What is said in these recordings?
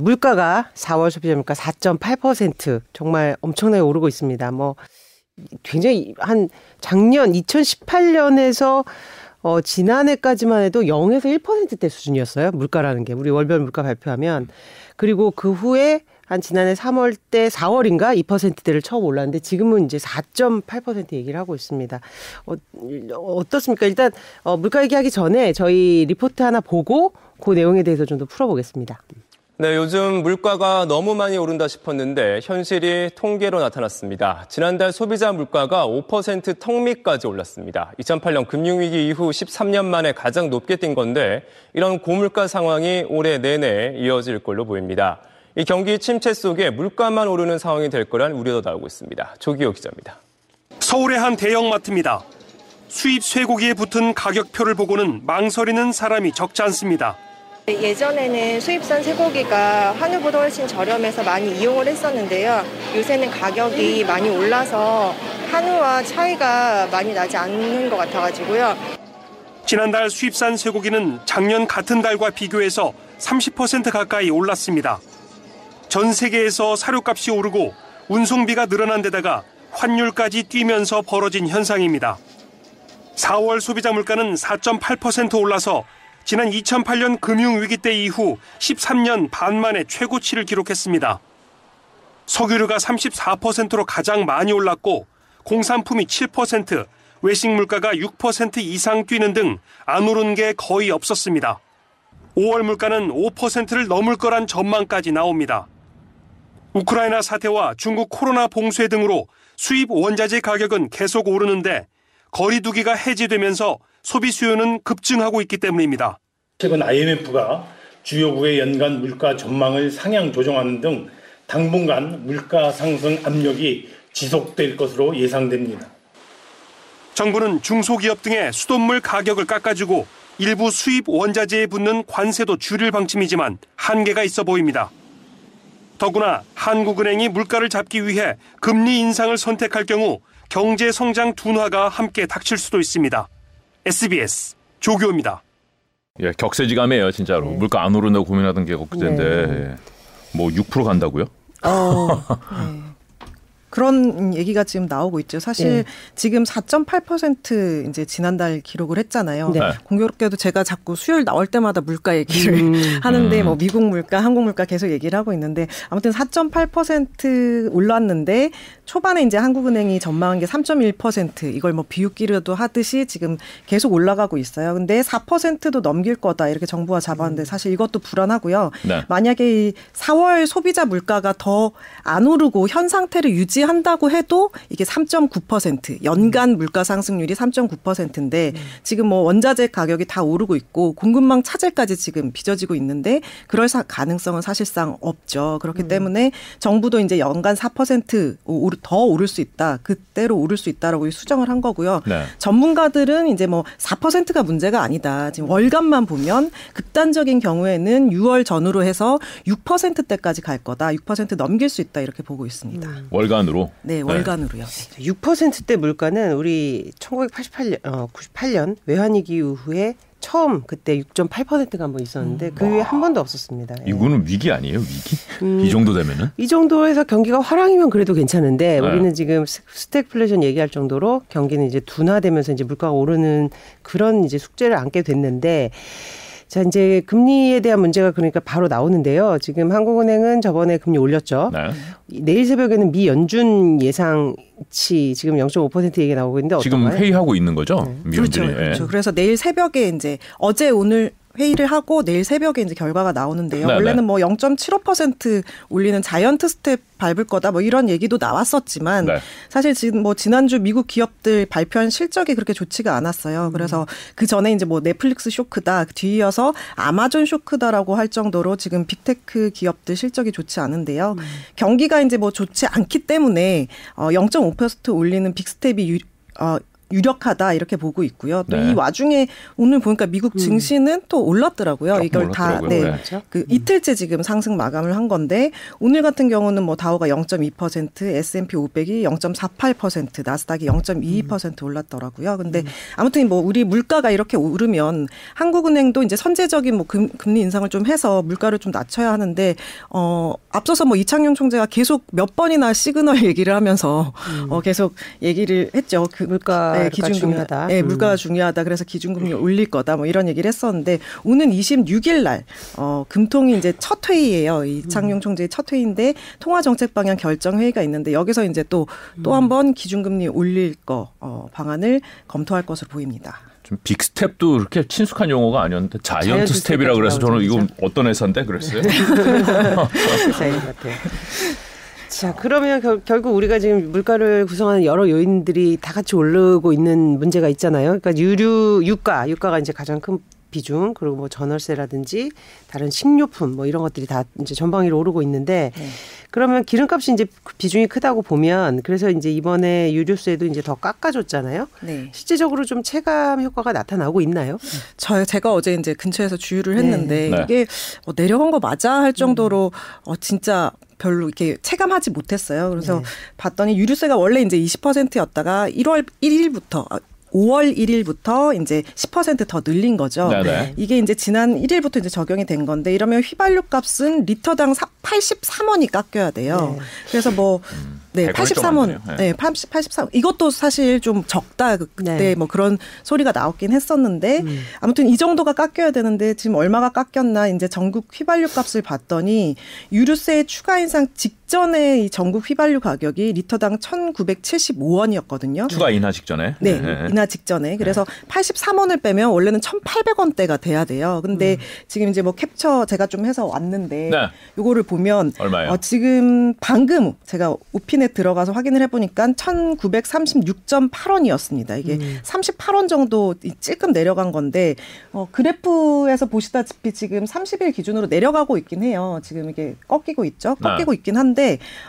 물가가 4월 소비자 물가 4.8% 정말 엄청나게 오르고 있습니다. 뭐 굉장히 한 작년 2018년에서 어, 지난해까지만 해도 0에서 1%대 수준이었어요. 물가라는 게. 우리 월별 물가 발표하면. 그리고 그 후에 한 지난해 3월 때 4월인가 2%대를 처음 올랐는데 지금은 이제 4.8% 얘기를 하고 있습니다. 어, 어떻습니까? 일단 어, 물가 얘기하기 전에 저희 리포트 하나 보고 그 내용에 대해서 좀 더 풀어보겠습니다. 네, 요즘 물가가 너무 많이 오른다 싶었는데 현실이 통계로 나타났습니다. 지난달 소비자 물가가 5% 턱밑까지 올랐습니다. 2008년 금융위기 이후 13년 만에 가장 높게 뛴 건데 이런 고물가 상황이 올해 내내 이어질 걸로 보입니다. 이 경기 침체 속에 물가만 오르는 상황이 될 거란 우려도 나오고 있습니다. 조기호 기자입니다. 서울의 한 대형마트입니다. 수입 쇠고기에 붙은 가격표를 보고는 망설이는 사람이 적지 않습니다. 예전에는 수입산 쇠고기가 한우보다 훨씬 저렴해서 많이 이용을 했었는데요. 요새는 가격이 많이 올라서 한우와 차이가 많이 나지 않는 것 같아가지고요. 지난달 수입산 쇠고기는 작년 같은 달과 비교해서 30% 가까이 올랐습니다. 전 세계에서 사료값이 오르고 운송비가 늘어난 데다가 환율까지 뛰면서 벌어진 현상입니다. 4월 소비자 물가는 4.8% 올라서 지난 2008년 금융위기 때 이후 13년 반 만에 최고치를 기록했습니다. 석유류가 34%로 가장 많이 올랐고 공산품이 7%, 외식 물가가 6% 이상 뛰는 등 안 오른 게 거의 없었습니다. 5월 물가는 5%를 넘을 거란 전망까지 나옵니다. 우크라이나 사태와 중국 코로나 봉쇄 등으로 수입 원자재 가격은 계속 오르는데 거리두기가 해제되면서 소비 수요는 급증하고 있기 때문입니다. 최근 IMF가 주요국의 연간 물가 전망을 상향 조정하는 등 당분간 물가 상승 압력이 지속될 것으로 예상됩니다. 정부는 중소기업 등의 수돗물 가격을 깎아주고 일부 수입 원자재에 붙는 관세도 줄일 방침이지만 한계가 있어 보입니다. 더구나 한국은행이 물가를 잡기 위해 금리 인상을 선택할 경우 경제 성장 둔화가 함께 닥칠 수도 있습니다. SBS 조교입니다. 예, 격세지감이에요, 진짜로. 네. 물가 안 오른다고 고민하던 게 엊그제인데 네. 뭐6% 간다고요? 어, 네. 그런 얘기가 지금 나오고 있죠. 사실 네. 지금 4.8% 이제 지난달 기록을 했잖아요. 네. 공교롭게도 제가 자꾸 수요일 나올 때마다 물가 얘기를 음. 하는데 음. 뭐 미국 물가, 한국 물가 계속 얘기를 하고 있는데 아무튼 4.8% 올랐는데 초반에 이제 한국은행이 전망한 게 3.1% 이걸 뭐 비웃기려도 하듯이 지금 계속 올라가고 있어요. 근데 4%도 넘길 거다 이렇게 정부가 잡았는데 음. 사실 이것도 불안하고요. 네. 만약에 이 4월 소비자 물가가 더 안 오르고 현 상태를 유지 유지한다고 해도 이게 3.9% 연간 물가 상승률이 3.9%인데 음. 지금 뭐 원자재 가격이 다 오르고 있고 공급망 차질까지 지금 빚어지고 있는데 그럴 가능성은 사실상 없죠. 그렇기 음. 때문에 정부도 이제 연간 4%더 오를 수 있다. 그때로 오를 수 있다라고 수정을 한 거고요. 네. 전문가들은 이제 뭐 4%가 문제가 아니다. 지금 월간만 보면 극단적인 경우에는 6월 전후로 해서 6%대까지 갈 거다. 6% 넘길 수 있다. 이렇게 보고 있습니다. 음. 월간 월간으로? 네, 월간으로요. 네. 6%대 물가는 우리 1988년 어, 98년 외환위기 이후에 처음 그때 6.8%가 한 번 있었는데 음. 그 후에 한 번도 없었습니다. 예. 이거는 위기 아니에요, 위기? 음, 이 정도 되면은? 이 정도에서 경기가 활황이면 그래도 괜찮은데 네. 우리는 지금 스태그플레이션 얘기할 정도로 경기는 이제 둔화되면서 이제 물가가 오르는 그런 이제 숙제를 안게 됐는데 자, 이제 금리에 대한 문제가 그러니까 바로 나오는데요. 지금 한국은행은 저번에 금리 올렸죠. 네. 내일 새벽에는 미 연준 예상치 지금 0.5% 얘기 나오고 있는데 지금 어떤가요? 회의하고 있는 거죠? 네. 그렇죠. 그렇죠. 그래서 내일 새벽에 이제 어제 오늘 회의를 하고 내일 새벽에 이제 결과가 나오는데요. 네네. 원래는 뭐 0.75% 올리는 자이언트 스텝 밟을 거다 뭐 이런 얘기도 나왔었지만 네. 사실 지금 뭐 지난주 미국 기업들 발표한 실적이 그렇게 좋지가 않았어요. 음. 그래서 그 전에 이제 뭐 넷플릭스 쇼크다 뒤이어서 아마존 쇼크다라고 할 정도로 지금 빅테크 기업들 실적이 좋지 않은데요. 음. 경기가 이제 뭐 좋지 않기 때문에 어 0.5% 올리는 빅스텝이 유, 어 유력하다 이렇게 보고 있고요. 또이 네. 와중에 오늘 보니까 미국 음. 증시는 음. 또 올랐더라고요. 이걸 다 네. 네. 그 이틀째 지금 상승 마감을 한 건데 오늘 같은 경우는 뭐 다우가 0.2%, S&P 500이 0.48%, 나스닥이 0.22% 음. 올랐더라고요. 근데 음. 아무튼 뭐 우리 물가가 이렇게 오르면 한국은행도 이제 선제적인 뭐 금, 금리 인상을 좀 해서 물가를 좀 낮춰야 하는데 어 앞서서 뭐 이창용 총재가 계속 몇 번이나 시그널 얘기를 하면서 음. 어 계속 얘기를 했죠. 그 물가 네, 기준금리 중요하다. 네, 물가가 음. 중요하다. 그래서 기준금리 올릴 거다. 뭐 이런 얘기를 했었는데 오는 26일 날 어, 금통위 이제 첫 회의예요. 이창용 음. 총재의 첫 회의인데 통화 정책 방향 결정 회의가 있는데 여기서 이제 또 또 한번 음. 기준금리 올릴 거 어, 방안을 검토할 것으로 보입니다. 좀 빅스텝도 이렇게 친숙한 용어가 아니었는데 자이언트, 자이언트 스텝이라 그래서 저는 이건 어떤 회사인데 그랬어요. 것 같아요. 자, 그러면 결, 결국 우리가 지금 물가를 구성하는 여러 요인들이 다 같이 오르고 있는 문제가 있잖아요. 그러니까 유류, 유가, 유가가 이제 가장 큰 비중 그리고 뭐 전월세라든지 다른 식료품 뭐 이런 것들이 다 이제 전방위로 오르고 있는데 네. 그러면 기름값이 이제 비중이 크다고 보면 그래서 이제 이번에 유류세도 이제 더 깎아줬잖아요. 네. 실제적으로 좀 체감 효과가 나타나고 있나요? 저 제가 어제 이제 근처에서 주유를 했는데 네. 이게 어, 내려간 거 맞아 할 정도로 어 진짜 별로 이렇게 체감하지 못했어요. 그래서 네. 봤더니 유류세가 원래 이제 20%였다가 1월 1일부터 5월 1일부터 이제 10%더 늘린 거죠. 네네. 이게 이제 지난 1일부터 이제 적용이 된 건데 이러면 휘발유 값은 리터당 83원이 깎여야 돼요. 네. 그래서 뭐 음. 네, 83원. 네, 80, 83. 이것도 사실 좀 적다. 그때 네. 뭐 그런 소리가 나왔긴 했었는데 음. 아무튼 이 정도가 깎여야 되는데 지금 얼마가 깎였나 이제 전국 휘발유 값을 봤더니 유류세 추가 인상 직 전에 이 전국 휘발유 가격이 리터당 1,975원이었거든요. 추가 인하 직전에. 네, 네. 인하 직전에. 그래서 네. 83원을 빼면 원래는 1,800원대가 돼야 돼요. 근데 음. 지금 이제 뭐 캡처 제가 좀 해서 왔는데 네. 요거를 보면 얼마예요? 어, 지금 방금 제가 오핀에 들어가서 확인을 해보니까 1,936.8원이었습니다. 이게 음. 38원 정도 찔끔 내려간 건데 어, 그래프에서 보시다시피 지금 30일 기준으로 내려가고 있긴 해요. 지금 이게 꺾이고 있죠. 네. 꺾이고 네. 있긴 한데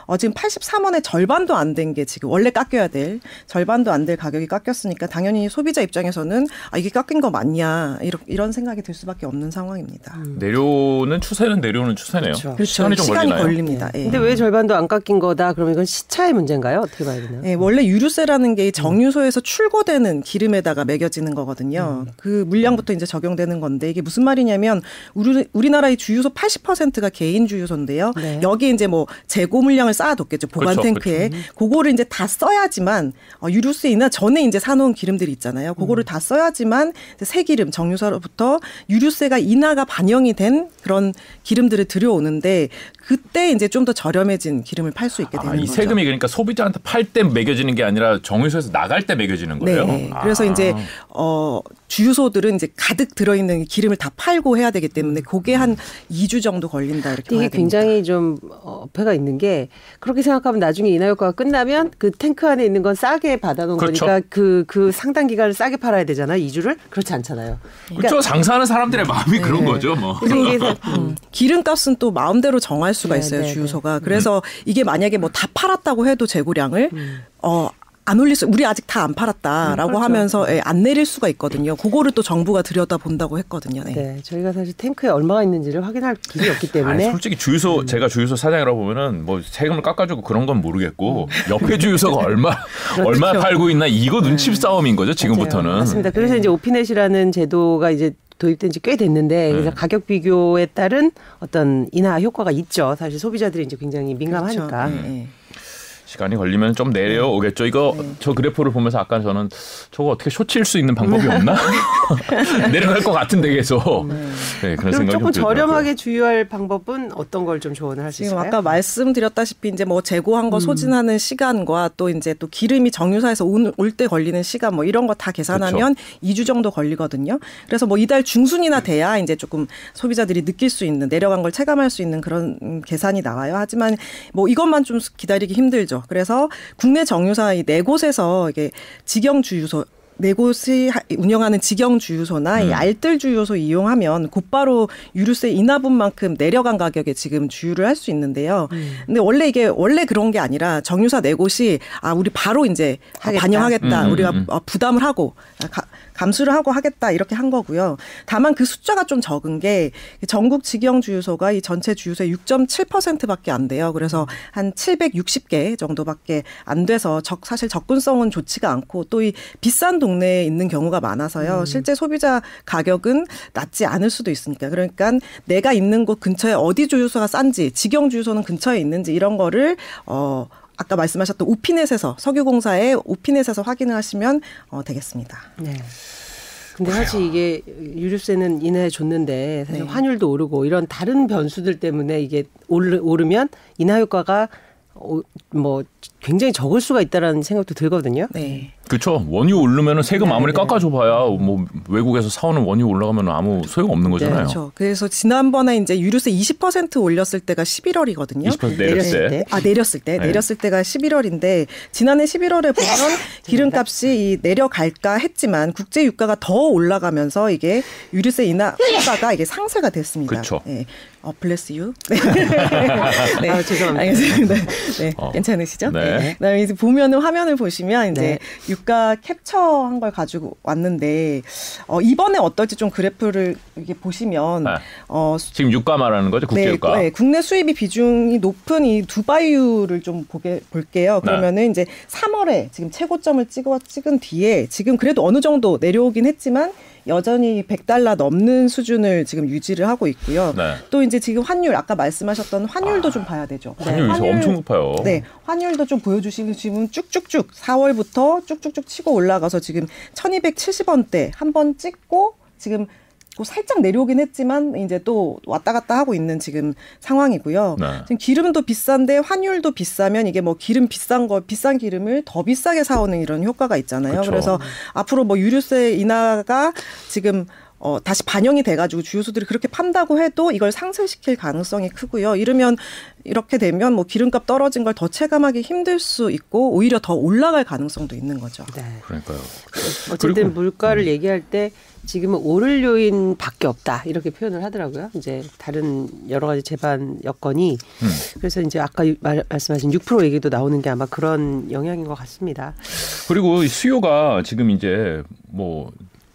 어, 지금 83원의 절반도 안 된 게 지금 원래 깎여야 될 절반도 안 될 가격이 깎였으니까 당연히 소비자 입장에서는 아 이게 깎인 거 맞냐 이런 이런 생각이 들 수밖에 없는 상황입니다. 음. 내려오는 추세는 내려오는 추세네요. 그렇죠. 시간이 좀 시간이 걸립니다. 네. 예. 근데 왜 절반도 안 깎인 거다? 그러면 이건 시차의 문제인가요? 어떻게 봐야 되나요? 네, 원래 유류세라는 게 정유소에서 출고되는 기름에다가 매겨지는 거거든요. 음. 그 물량부터 이제 적용되는 건데 이게 무슨 말이냐면 우리 우리나라의 주유소 80%가 개인 주유소인데요. 네. 여기 이제 뭐 재고 물량을 쌓아뒀겠죠 보관 그렇죠, 탱크에. 그렇죠. 그거를 이제 다 써야지만 어, 유류세이나 전에 이제 사놓은 기름들이 있잖아요. 그거를 음. 다 써야지만 새 기름 정유소로부터 유류세가 인하가 반영이 된 그런 기름들을 들여오는데 그때 이제 좀 더 저렴해진 기름을 팔 수 있게 되는 아, 이 거죠. 세금이 그러니까 소비자한테 팔 때 매겨지는 게 아니라 정유소에서 나갈 때 매겨지는 거예요. 네. 그래서 아. 이제 어 주유소들은 이제 가득 들어있는 기름을 다 팔고 해야 되기 때문에 그게 한 2주 정도 걸린다 이렇게 이게 굉장히 좀 어폐가 있는 게 그렇게 생각하면 나중에 인하 효과가 끝나면 그 탱크 안에 있는 건 싸게 받아놓은 그렇죠. 거니까 그그 그 상당 기간을 싸게 팔아야 되잖아 2주를 그렇지 않잖아요. 그러니까 그렇죠. 장사하는 사람들의 마음이 네. 그런 거죠. 뭐. 음. 기름값은 또 마음대로 정할 수가 네, 있어요 네, 네, 주유소가. 그래서 음. 이게 만약에 뭐 다 팔았다고 해도 재고량을 음. 어 안 올릴 수, 우리 아직 다 안 팔았다라고 음, 그렇죠. 하면서 예, 안 내릴 수가 있거든요. 그거를 또 정부가 들여다 본다고 했거든요. 네. 네. 저희가 사실 탱크에 얼마가 있는지를 확인할 길이 없기 때문에. 아니, 솔직히 주유소 음. 제가 주유소 사장이라고 보면은 뭐 세금을 깎아주고 그런 건 모르겠고 음. 옆에 주유소가 얼마 그렇죠. 얼마 팔고 있나 이거 눈치 네. 싸움인 거죠 지금부터는. 맞아요. 맞습니다. 그래서 네. 이제 오피넷이라는 제도가 이제 도입된 지 꽤 됐는데 그래서 네. 가격 비교에 따른 어떤 인하 효과가 있죠. 사실 소비자들이 이제 굉장히 민감하니까. 그렇죠. 네. 시간이 걸리면 좀 내려오겠죠. 이거 네. 저 그래프를 보면서 아까 저는 저거 어떻게 쇼칠 수 있는 방법이 없나? 내려갈 것 같은데 계속. 네. 네, 그런 생각이 조금 저렴하게 주의할 방법은 어떤 걸 좀 조언을 할 수 있을까요? 아까 말씀드렸다시피 이제 뭐 재고한 거 음. 소진하는 시간과 또 이제 또 기름이 정유사에서 올 때 걸리는 시간 뭐 이런 거 다 계산하면 그렇죠. 2주 정도 걸리거든요. 그래서 뭐 이달 중순이나 돼야 이제 조금 소비자들이 느낄 수 있는 내려간 걸 체감할 수 있는 그런 계산이 나와요. 하지만 뭐 이것만 좀 기다리기 힘들죠. 그래서 국내 정유사 이 네 곳에서 이게 직영 주유소 네 곳이 운영하는 직영 주유소나 음. 이 알뜰 주유소 이용하면 곧바로 유류세 인하분 만큼 내려간 가격에 지금 주유를 할 수 있는데요. 음. 근데 원래 이게 원래 그런 게 아니라 정유사 네 곳이 아 우리 바로 이제 하겠다. 반영하겠다. 음, 우리가 어, 부담을 하고 가, 감수를 하고 하겠다 이렇게 한 거고요. 다만 그 숫자가 좀 적은 게 전국 직영 주유소가 이 전체 주유소의 6.7%밖에 안 돼요. 그래서 한 760개 정도밖에 안 돼서 적, 사실 접근성은 좋지가 않고 또 이 비싼 동 네에 있는 경우가 많아서요. 음. 실제 소비자 가격은 낮지 않을 수도 있으니까. 그러니까 내가 있는 곳 근처에 어디 주유소가 싼지, 직영 주유소는 근처에 있는지 이런 거를 어 아까 말씀하셨던 우피넷에서 석유공사의 우피넷에서 확인을 하시면 어, 되겠습니다. 네. 근데 사실 이게 유류세는 인하해 줬는데 사실 네. 환율도 오르고 이런 다른 변수들 때문에 이게 오르, 오르면 인하 효과가 뭐 굉장히 적을 수가 있다라는 생각도 들거든요. 네. 그렇죠. 원유 오르면은 세금 네, 아무리 네. 깎아줘 봐야 뭐 외국에서 사오는 원유 올라가면 아무 소용 없는 거잖아요. 네, 그렇죠. 그래서 지난번에 이제 유류세 20% 올렸을 때가 11월이거든요. 20% 내렸을 때. 아 내렸을 때 네. 내렸을 때가 11월인데 지난해 11월에 보면 기름값이 이 내려갈까 했지만 국제 유가가 더 올라가면서 이게 유류세 인하 효과가 이게 상쇄가 됐습니다. 그렇죠. 네. 어, 유. 네. 네. 아, 죄송합니다. 알겠습니다. 네. 어. 괜찮으시죠? 네. 네. 그다음에 이제 보면은 화면을 보시면 이제 네. 유가 캡처한 걸 가지고 왔는데 어, 이번에 어떨지 좀 그래프를 이렇게 보시면 네. 어, 지금 유가 말하는 거죠? 국제 네, 유가. 네, 국내 수입이 비중이 높은 이 두바이유를 좀 보게 볼게요. 그러면은 이제 3월에 지금 최고점을 찍어 찍은 뒤에 지금 그래도 어느 정도 내려오긴 했지만 여전히 100달러 넘는 수준을 지금 유지를 하고 있고요. 네. 또 이제 지금 환율 아까 말씀하셨던 환율도 아, 좀 봐야 되죠. 환율, 네. 환율 엄청 높아요. 네, 환율도 좀 보여주시면 지금 쭉쭉쭉 4월부터 쭉쭉쭉 치고 올라가서 지금 1,270원대 한 번 찍고 지금 뭐 살짝 내려오긴 했지만 이제 또 왔다 갔다 하고 있는 지금 상황이고요. 네. 지금 기름도 비싼데 환율도 비싸면 이게 뭐 기름 비싼 거 비싼 기름을 더 비싸게 사오는 이런 효과가 있잖아요. 그쵸. 그래서 앞으로 뭐 유류세 인하가 지금 어, 다시 반영이 돼가지고 주유소들이 그렇게 판다고 해도 이걸 상쇄시킬 가능성이 크고요. 이러면 이렇게 되면 뭐 기름값 떨어진 걸 더 체감하기 힘들 수 있고 오히려 더 올라갈 가능성도 있는 거죠. 네. 그러니까요. 어쨌든 물가를 음. 얘기할 때 지금은 오를 요인밖에 없다 이렇게 표현을 하더라고요. 이제 다른 여러 가지 제반 여건이 음. 그래서 이제 아까 말, 말씀하신 6% 얘기도 나오는 게 아마 그런 영향인 것 같습니다. 그리고 수요가 지금 이제 뭐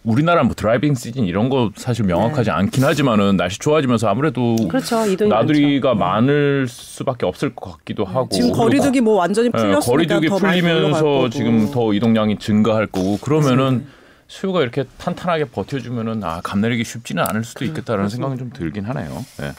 우리나라 뭐 driving 시즌 이런 거 사실 명확하지 네. 않긴 하지만은 날씨 좋아지면서 아무래도 그렇죠. 나들이가 많죠. 많을 수밖에 없을 것 같기도 네. 하고 지금 거리두기 뭐 완전히 풀렸으니까 네, 거리두기 풀리면서 지금 더 이동량이 증가할 거고 그러면은 네. 수요가 이렇게 탄탄하게 버텨주면은 아 감내리기 쉽지는 않을 수도 있겠다라는 생각이 좀 들긴 하네요. 네.